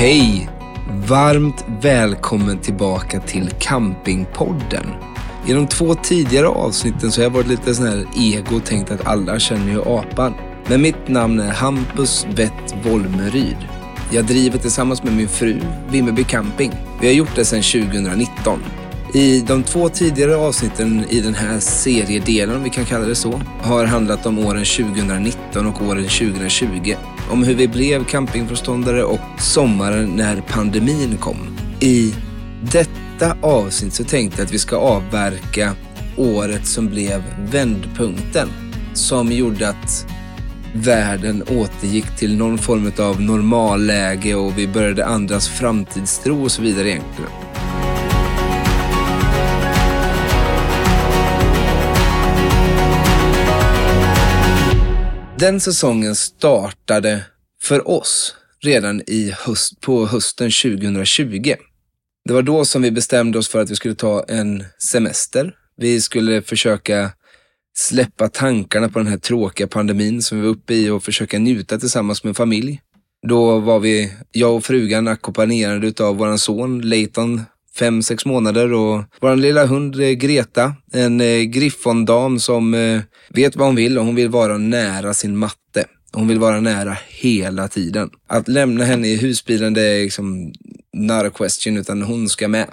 Hej! Varmt välkommen tillbaka till Campingpodden. I de två tidigare avsnitten så har jag varit lite sån här ego och tänkt att alla känner ju apan. Men mitt namn är Hampus Vett Volmeryd. Jag driver tillsammans med min fru Vimmerby Camping. Vi har gjort det sedan 2019. I de två tidigare avsnitten i den här seriedelen, om vi kan kalla det så, har handlat om åren 2019 och åren 2020. Om hur vi blev campingförståndare och sommaren när pandemin kom. I detta avsnitt så tänkte jag att vi ska avverka året som blev vändpunkten. Som gjorde att världen återgick till någon form av normalläge och vi började andras framtidstro och så vidare egentligen. Den säsongen startade för oss redan i höst, på hösten 2020. Det var då som vi bestämde oss för att vi skulle ta en semester. Vi skulle försöka släppa tankarna på den här tråkiga pandemin som vi var uppe i och försöka njuta tillsammans med familj. Då var vi, jag och frugan, ackompanjerade av vår son Leighton, fem, sex månader och vår lilla hund eh, Greta, en eh, griffondam som eh, vet vad hon vill och hon vill vara nära sin matte. Hon vill vara nära hela tiden. Att lämna henne i husbilen det är liksom not a question utan hon ska med.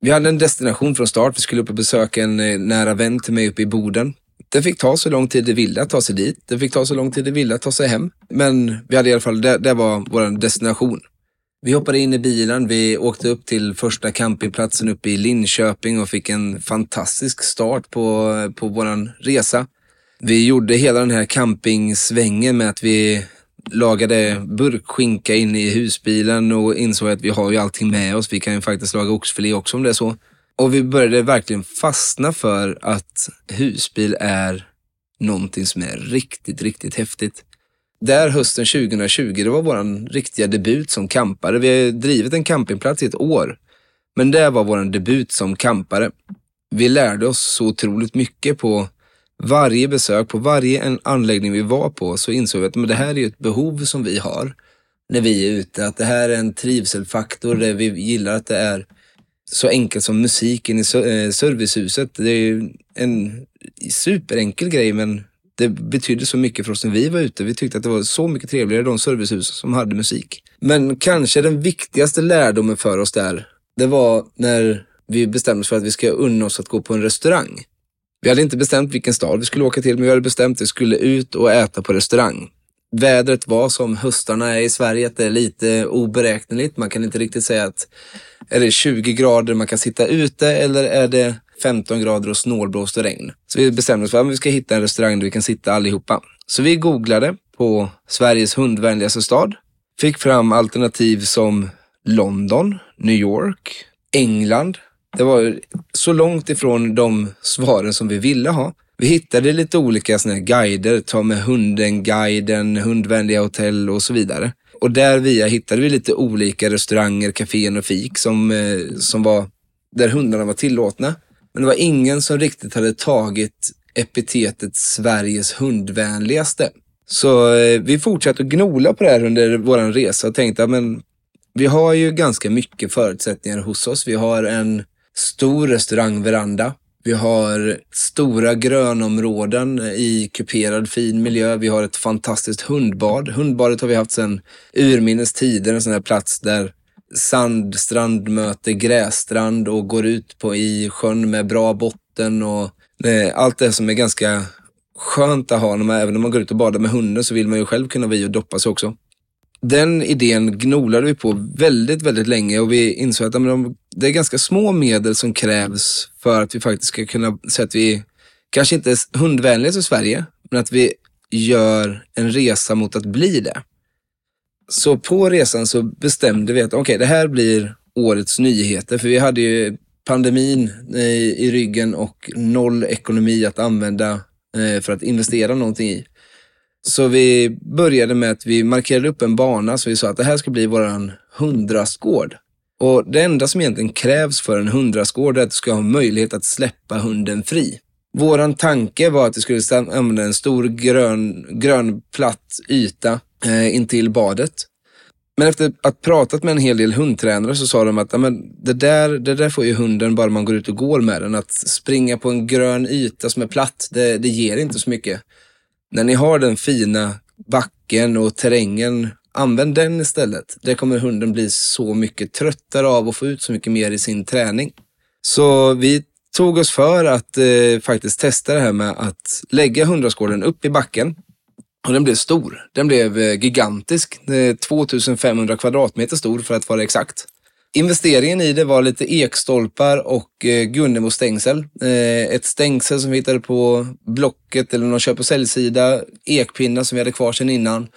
Vi hade en destination från start. Vi skulle upp och besöka en nära vän till mig uppe i Boden. Det fick ta så lång tid det ville att ta sig dit. Det fick ta så lång tid det ville att ta sig hem. Men vi hade i alla fall, det, det var vår destination. Vi hoppade in i bilen, vi åkte upp till första campingplatsen uppe i Linköping och fick en fantastisk start på, på våran resa. Vi gjorde hela den här campingsvängen med att vi lagade burkskinka inne i husbilen och insåg att vi har ju allting med oss. Vi kan ju faktiskt laga oxfilé också om det är så. Och vi började verkligen fastna för att husbil är någonting som är riktigt, riktigt häftigt. Där hösten 2020, det var vår riktiga debut som campare. Vi har drivit en campingplats i ett år. Men det var vår debut som campare. Vi lärde oss så otroligt mycket på varje besök, på varje anläggning vi var på så insåg vi att men det här är ett behov som vi har när vi är ute. Att det här är en trivselfaktor där vi gillar att det är så enkelt som musiken i eh, servicehuset. Det är en superenkel grej men det betydde så mycket för oss när vi var ute. Vi tyckte att det var så mycket trevligare de servicehus som hade musik. Men kanske den viktigaste lärdomen för oss där, det var när vi bestämde oss för att vi ska unna oss att gå på en restaurang. Vi hade inte bestämt vilken stad vi skulle åka till, men vi hade bestämt att vi skulle ut och äta på restaurang. Vädret var som höstarna är i Sverige, att det är lite oberäkneligt. Man kan inte riktigt säga att är det 20 grader man kan sitta ute eller är det 15 grader och snålblåst och regn. Så vi bestämde oss för att vi ska hitta en restaurang där vi kan sitta allihopa. Så vi googlade på Sveriges hundvänligaste stad. Fick fram alternativ som London, New York, England. Det var så långt ifrån de svaren som vi ville ha. Vi hittade lite olika såna här guider, ta med hunden-guiden, hundvänliga hotell och så vidare. Och där via hittade vi lite olika restauranger, kaféer och fik som, eh, som var där hundarna var tillåtna. Men det var ingen som riktigt hade tagit epitetet Sveriges hundvänligaste. Så eh, vi fortsatte att gnola på det här under vår resa och tänkte att vi har ju ganska mycket förutsättningar hos oss. Vi har en stor restaurangveranda. Vi har stora grönområden eh, i kuperad fin miljö. Vi har ett fantastiskt hundbad. Hundbadet har vi haft sedan urminnes tider, en sån här plats där sandstrand möter grässtrand och går ut på i sjön med bra botten och eh, allt det som är ganska skönt att ha. När man, även om man går ut och badar med hunden så vill man ju själv kunna vara i och doppa sig också. Den idén gnolade vi på väldigt, väldigt länge och vi insåg att de, det är ganska små medel som krävs för att vi faktiskt ska kunna säga att vi kanske inte är hundvänliga i Sverige, men att vi gör en resa mot att bli det. Så på resan så bestämde vi att okay, det här blir årets nyheter, för vi hade ju pandemin i, i ryggen och noll ekonomi att använda eh, för att investera någonting i. Så vi började med att vi markerade upp en bana, så vi sa att det här ska bli våran hundrastgård. Och det enda som egentligen krävs för en hundrastgård är att du ska ha möjlighet att släppa hunden fri. Våran tanke var att vi skulle använda en stor grön, grön platt yta eh, intill badet. Men efter att ha pratat med en hel del hundtränare så sa de att det, där, det där får ju hunden bara man går ut och går med den. Att springa på en grön yta som är platt, det, det ger inte så mycket. När ni har den fina backen och terrängen, använd den istället. Det kommer hunden bli så mycket tröttare av och få ut så mycket mer i sin träning. Så vi tog oss för att eh, faktiskt testa det här med att lägga hundraskålen upp i backen. Och den blev stor. Den blev eh, gigantisk. Eh, 2500 kvadratmeter stor för att vara exakt. Investeringen i det var lite ekstolpar och eh, Gunnemo-stängsel. Ett stängsel som vi hittade på Blocket eller någon köp och säljsida. Ekpinnar som vi hade kvar sedan innan.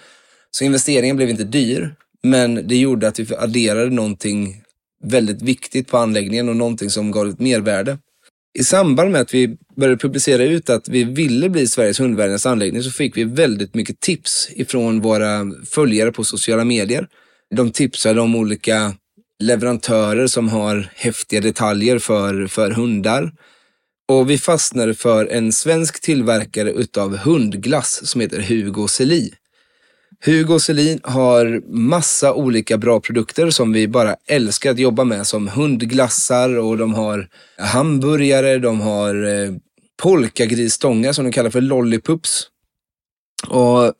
Så investeringen blev inte dyr, men det gjorde att vi adderade någonting väldigt viktigt på anläggningen och någonting som gav ett mervärde. I samband med att vi började publicera ut att vi ville bli Sveriges hundvärldens anläggning så fick vi väldigt mycket tips ifrån våra följare på sociala medier. De tipsade om olika leverantörer som har häftiga detaljer för, för hundar. Och vi fastnade för en svensk tillverkare utav hundglass som heter Hugo Seli. Hugo Selin har massa olika bra produkter som vi bara älskar att jobba med som hundglassar och de har hamburgare, de har eh, polkagrisstångar som de kallar för lollipups. Och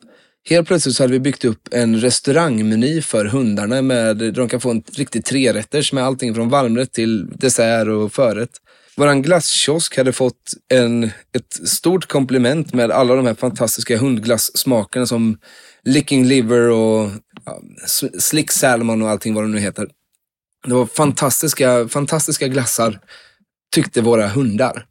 helt plötsligt så hade vi byggt upp en restaurangmeny för hundarna med, de kan få en riktig trerätters med allting från varmrätt till dessert och förrätt. Våran glasskiosk hade fått en, ett stort komplement med alla de här fantastiska hundglassmakerna som Licking Liver och ja, Slick Salmon och allting vad de nu heter. Det var fantastiska, fantastiska glassar, tyckte våra hundar.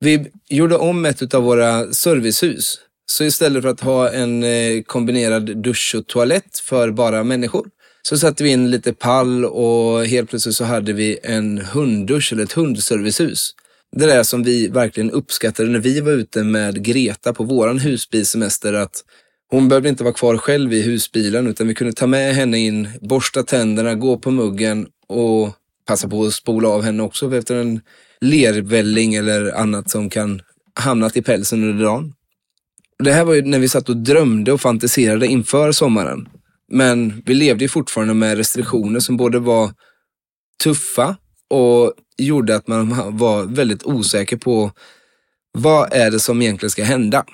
Vi gjorde om ett av våra servicehus. Så istället för att ha en eh, kombinerad dusch och toalett för bara människor så satte vi in lite pall och helt plötsligt så hade vi en hunddusch eller ett hundservicehus. Det där som vi verkligen uppskattade när vi var ute med Greta på våran husbilsemester att hon behövde inte vara kvar själv i husbilen utan vi kunde ta med henne in, borsta tänderna, gå på muggen och passa på att spola av henne också efter en lervälling eller annat som kan hamnat i pälsen under dagen. Det här var ju när vi satt och drömde och fantiserade inför sommaren. Men vi levde ju fortfarande med restriktioner som både var tuffa och gjorde att man var väldigt osäker på vad är det som egentligen ska hända.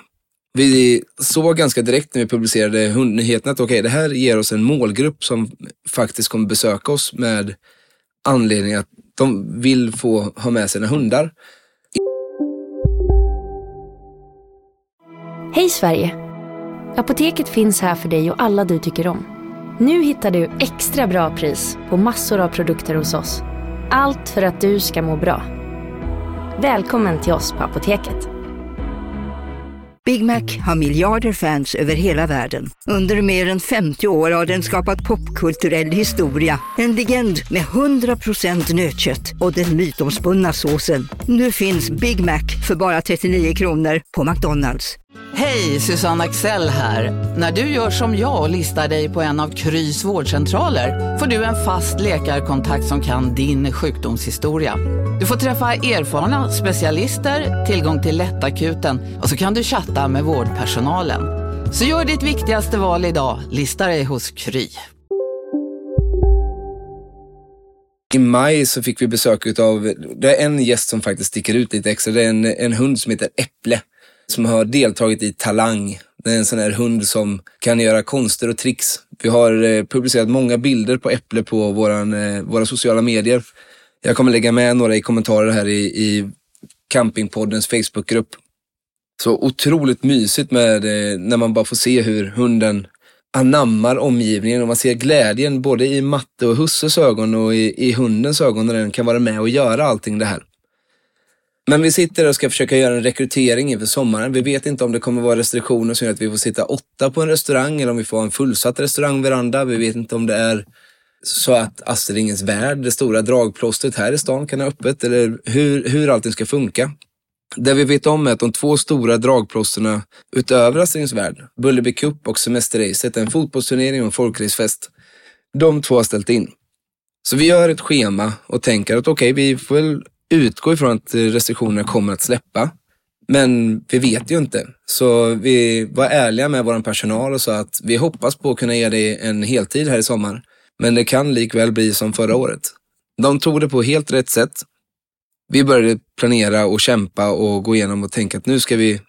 Vi såg ganska direkt när vi publicerade hundnyheten att okay, det här ger oss en målgrupp som faktiskt kommer besöka oss med anledning att de vill få ha med sina hundar. Hej Sverige! Apoteket finns här för dig och alla du tycker om. Nu hittar du extra bra pris på massor av produkter hos oss. Allt för att du ska må bra. Välkommen till oss på Apoteket. Big Mac har miljarder fans över hela världen. Under mer än 50 år har den skapat popkulturell historia. En legend med 100% nötkött och den mytomspunna såsen. Nu finns Big Mac för bara 39 kronor på McDonalds. Hej, Susanne Axel här. När du gör som jag och listar dig på en av Krys vårdcentraler får du en fast läkarkontakt som kan din sjukdomshistoria. Du får träffa erfarna specialister, tillgång till lättakuten och så kan du chatta med vårdpersonalen. Så gör ditt viktigaste val idag, lista dig hos Kry. I maj så fick vi besök av, det är en gäst som faktiskt sticker ut lite extra. Det är en, en hund som heter Äpple som har deltagit i Talang. Det är en sån här hund som kan göra konster och tricks. Vi har eh, publicerat många bilder på Äpple på våran, eh, våra sociala medier. Jag kommer lägga med några i kommentarer här i, i Campingpoddens Facebookgrupp. Så otroligt mysigt med eh, när man bara får se hur hunden anammar omgivningen och man ser glädjen både i Matte och Husses ögon och i, i hundens ögon när den kan vara med och göra allting det här. Men vi sitter och ska försöka göra en rekrytering inför sommaren. Vi vet inte om det kommer vara restriktioner som gör att vi får sitta åtta på en restaurang eller om vi får ha en fullsatt restaurangveranda. Vi vet inte om det är så att Astrid Värld, det stora dragplåstret här i stan, kan ha öppet eller hur, hur allting ska funka. Det vi vet om är att de två stora dragplåsterna utöver Astrid Värld, Bullerby Cup och Semesterracet, en fotbollsturnering och en folkracefest, de två har ställt in. Så vi gör ett schema och tänker att okej, okay, vi får väl utgå ifrån att restriktionerna kommer att släppa. Men vi vet ju inte. Så vi var ärliga med vår personal och sa att vi hoppas på att kunna ge dig en heltid här i sommar. Men det kan likväl bli som förra året. De tog det på helt rätt sätt. Vi började planera och kämpa och gå igenom och tänka att nu ska vi,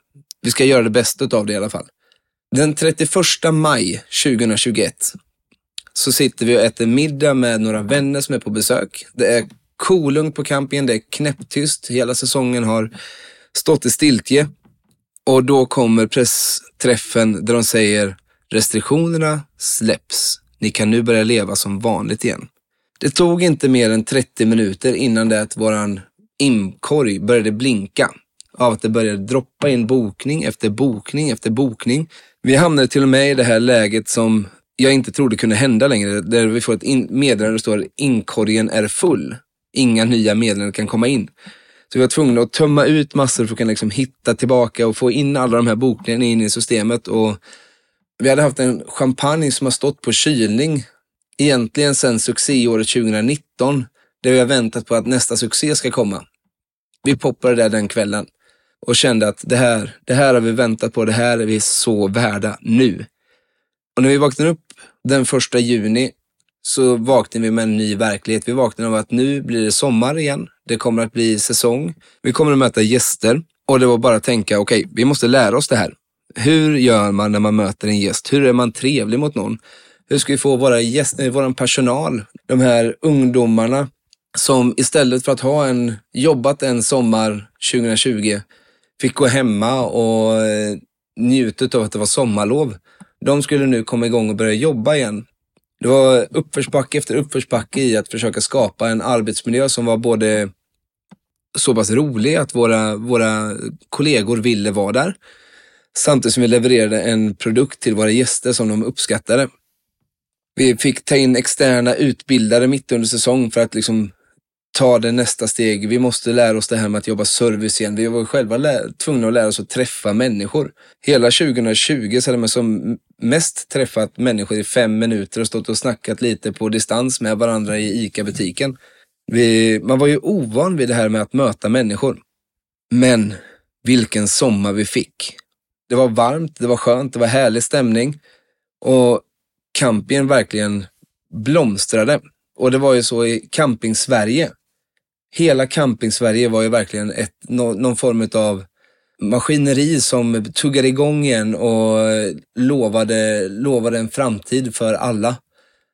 vi ska göra det bästa av det i alla fall. Den 31 maj 2021 så sitter vi och äter middag med några vänner som är på besök. Det är kolugnt på campingen, det är knäpptyst. Hela säsongen har stått i stiltje. Och då kommer pressträffen där de säger restriktionerna släpps. Ni kan nu börja leva som vanligt igen. Det tog inte mer än 30 minuter innan det att våran inkorg började blinka av att det började droppa in bokning efter bokning efter bokning. Vi hamnade till och med i det här läget som jag inte trodde kunde hända längre, där vi får ett meddelande där det står inkorgen är full inga nya meddelanden kan komma in. Så vi var tvungna att tömma ut massor för att kunna liksom hitta tillbaka och få in alla de här bokningarna in i systemet. Och vi hade haft en champagne som har stått på kylning egentligen sedan succéåret 2019, där vi har väntat på att nästa succé ska komma. Vi poppade där den kvällen och kände att det här, det här har vi väntat på, det här är vi så värda nu. Och när vi vaknade upp den första juni så vaknade vi med en ny verklighet. Vi vaknade av att nu blir det sommar igen. Det kommer att bli säsong. Vi kommer att möta gäster och det var bara att tänka, okej, okay, vi måste lära oss det här. Hur gör man när man möter en gäst? Hur är man trevlig mot någon? Hur ska vi få våra gäster, vår personal, de här ungdomarna som istället för att ha en, jobbat en sommar 2020 fick gå hemma och eh, njutit njuta av att det var sommarlov. De skulle nu komma igång och börja jobba igen. Det var uppförsbacke efter uppförsbacke i att försöka skapa en arbetsmiljö som var både så pass rolig att våra, våra kollegor ville vara där. Samtidigt som vi levererade en produkt till våra gäster som de uppskattade. Vi fick ta in externa utbildare mitt under säsong för att liksom ta det nästa steg. Vi måste lära oss det här med att jobba service igen. Vi var själva tvungna att lära oss att träffa människor. Hela 2020 så hade man som mest träffat människor i fem minuter och stått och snackat lite på distans med varandra i ICA-butiken. man var ju ovan vid det här med att möta människor. Men vilken sommar vi fick. Det var varmt, det var skönt, det var härlig stämning och campingen verkligen blomstrade. Och det var ju så i camping-Sverige hela camping-Sverige var ju verkligen ett, någon form av maskineri som tuggade igång igen och lovade, lovade en framtid för alla.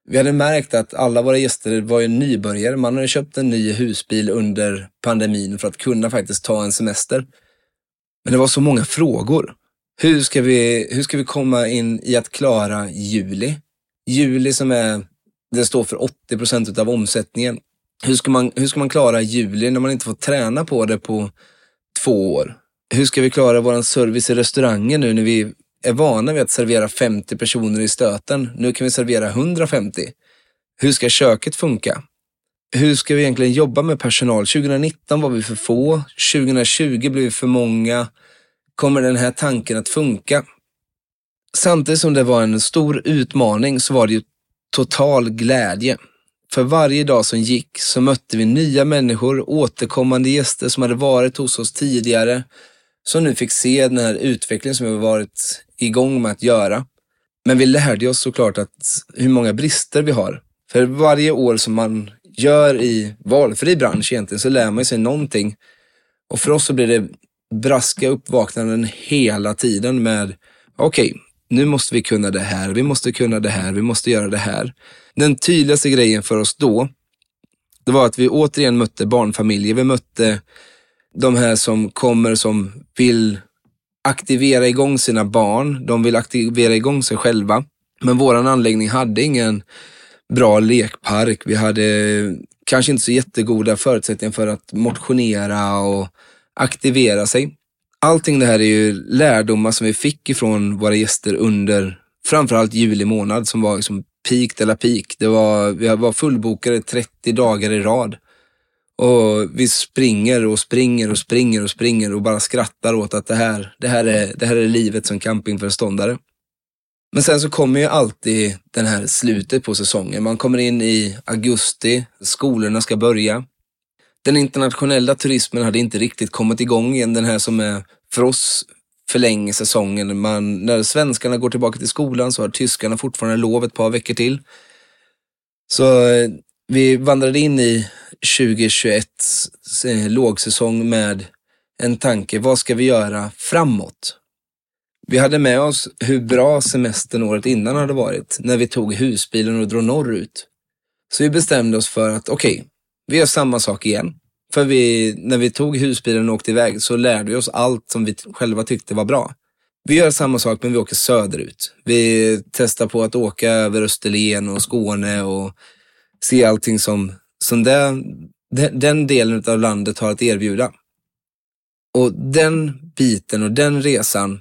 Vi hade märkt att alla våra gäster var ju nybörjare. Man hade köpt en ny husbil under pandemin för att kunna faktiskt ta en semester. Men det var så många frågor. Hur ska vi, hur ska vi komma in i att klara juli? Juli som är, det står för 80 procent av omsättningen hur ska, man, hur ska man klara juli när man inte får träna på det på två år? Hur ska vi klara vår service i restaurangen nu när vi är vana vid att servera 50 personer i stöten? Nu kan vi servera 150. Hur ska köket funka? Hur ska vi egentligen jobba med personal? 2019 var vi för få. 2020 blev vi för många. Kommer den här tanken att funka? Samtidigt som det var en stor utmaning så var det ju total glädje. För varje dag som gick så mötte vi nya människor, återkommande gäster som hade varit hos oss tidigare, som nu fick se den här utvecklingen som vi varit igång med att göra. Men vi lärde oss såklart att hur många brister vi har. För varje år som man gör i valfri bransch egentligen så lär man sig någonting. Och för oss så blir det braska uppvaknanden hela tiden med okej, okay, nu måste vi kunna det här, vi måste kunna det här, vi måste göra det här. Den tydligaste grejen för oss då, det var att vi återigen mötte barnfamiljer. Vi mötte de här som kommer som vill aktivera igång sina barn. De vill aktivera igång sig själva. Men våran anläggning hade ingen bra lekpark. Vi hade kanske inte så jättegoda förutsättningar för att motionera och aktivera sig. Allting det här är ju lärdomar som vi fick ifrån våra gäster under framförallt juli månad som var liksom peak eller peak. Det var, vi var fullbokade 30 dagar i rad. Och vi springer och springer och springer och springer och bara skrattar åt att det här, det här, är, det här är livet som campingföreståndare. Men sen så kommer ju alltid den här slutet på säsongen. Man kommer in i augusti, skolorna ska börja. Den internationella turismen hade inte riktigt kommit igång igen, den här som är för oss förlänger säsongen. Man, när svenskarna går tillbaka till skolan så har tyskarna fortfarande lov ett par veckor till. Så eh, vi vandrade in i 2021 eh, lågsäsong med en tanke, vad ska vi göra framåt? Vi hade med oss hur bra semestern året innan hade varit när vi tog husbilen och drog norrut. Så vi bestämde oss för att okej, okay, vi gör samma sak igen. För vi, när vi tog husbilen och åkte iväg så lärde vi oss allt som vi själva tyckte var bra. Vi gör samma sak men vi åker söderut. Vi testar på att åka över Österlen och Skåne och se allting som, som det, den delen av landet har att erbjuda. Och den biten och den resan,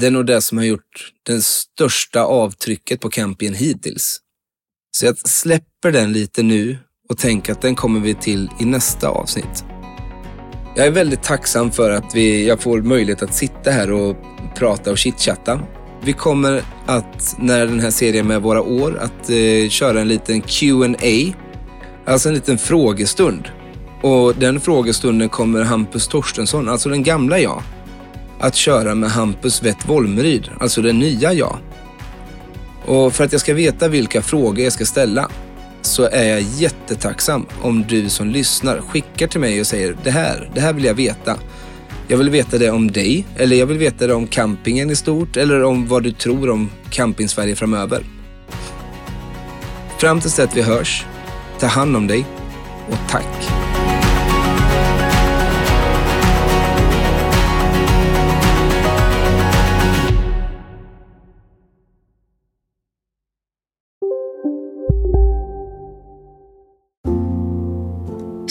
det är nog det som har gjort det största avtrycket på campingen hittills. Så jag släpper den lite nu och tänk att den kommer vi till i nästa avsnitt. Jag är väldigt tacksam för att vi, jag får möjlighet att sitta här och prata och chitchatta. Vi kommer att, när den här serien med våra år, att eh, köra en liten Q&A Alltså en liten frågestund. Och den frågestunden kommer Hampus Torstensson, alltså den gamla jag, att köra med Hampus Wett Wolmeryd, alltså den nya jag. Och för att jag ska veta vilka frågor jag ska ställa så är jag jättetacksam om du som lyssnar skickar till mig och säger det här, det här vill jag veta. Jag vill veta det om dig, eller jag vill veta det om campingen i stort, eller om vad du tror om camping-Sverige framöver. Fram tills att vi hörs, ta hand om dig och tack.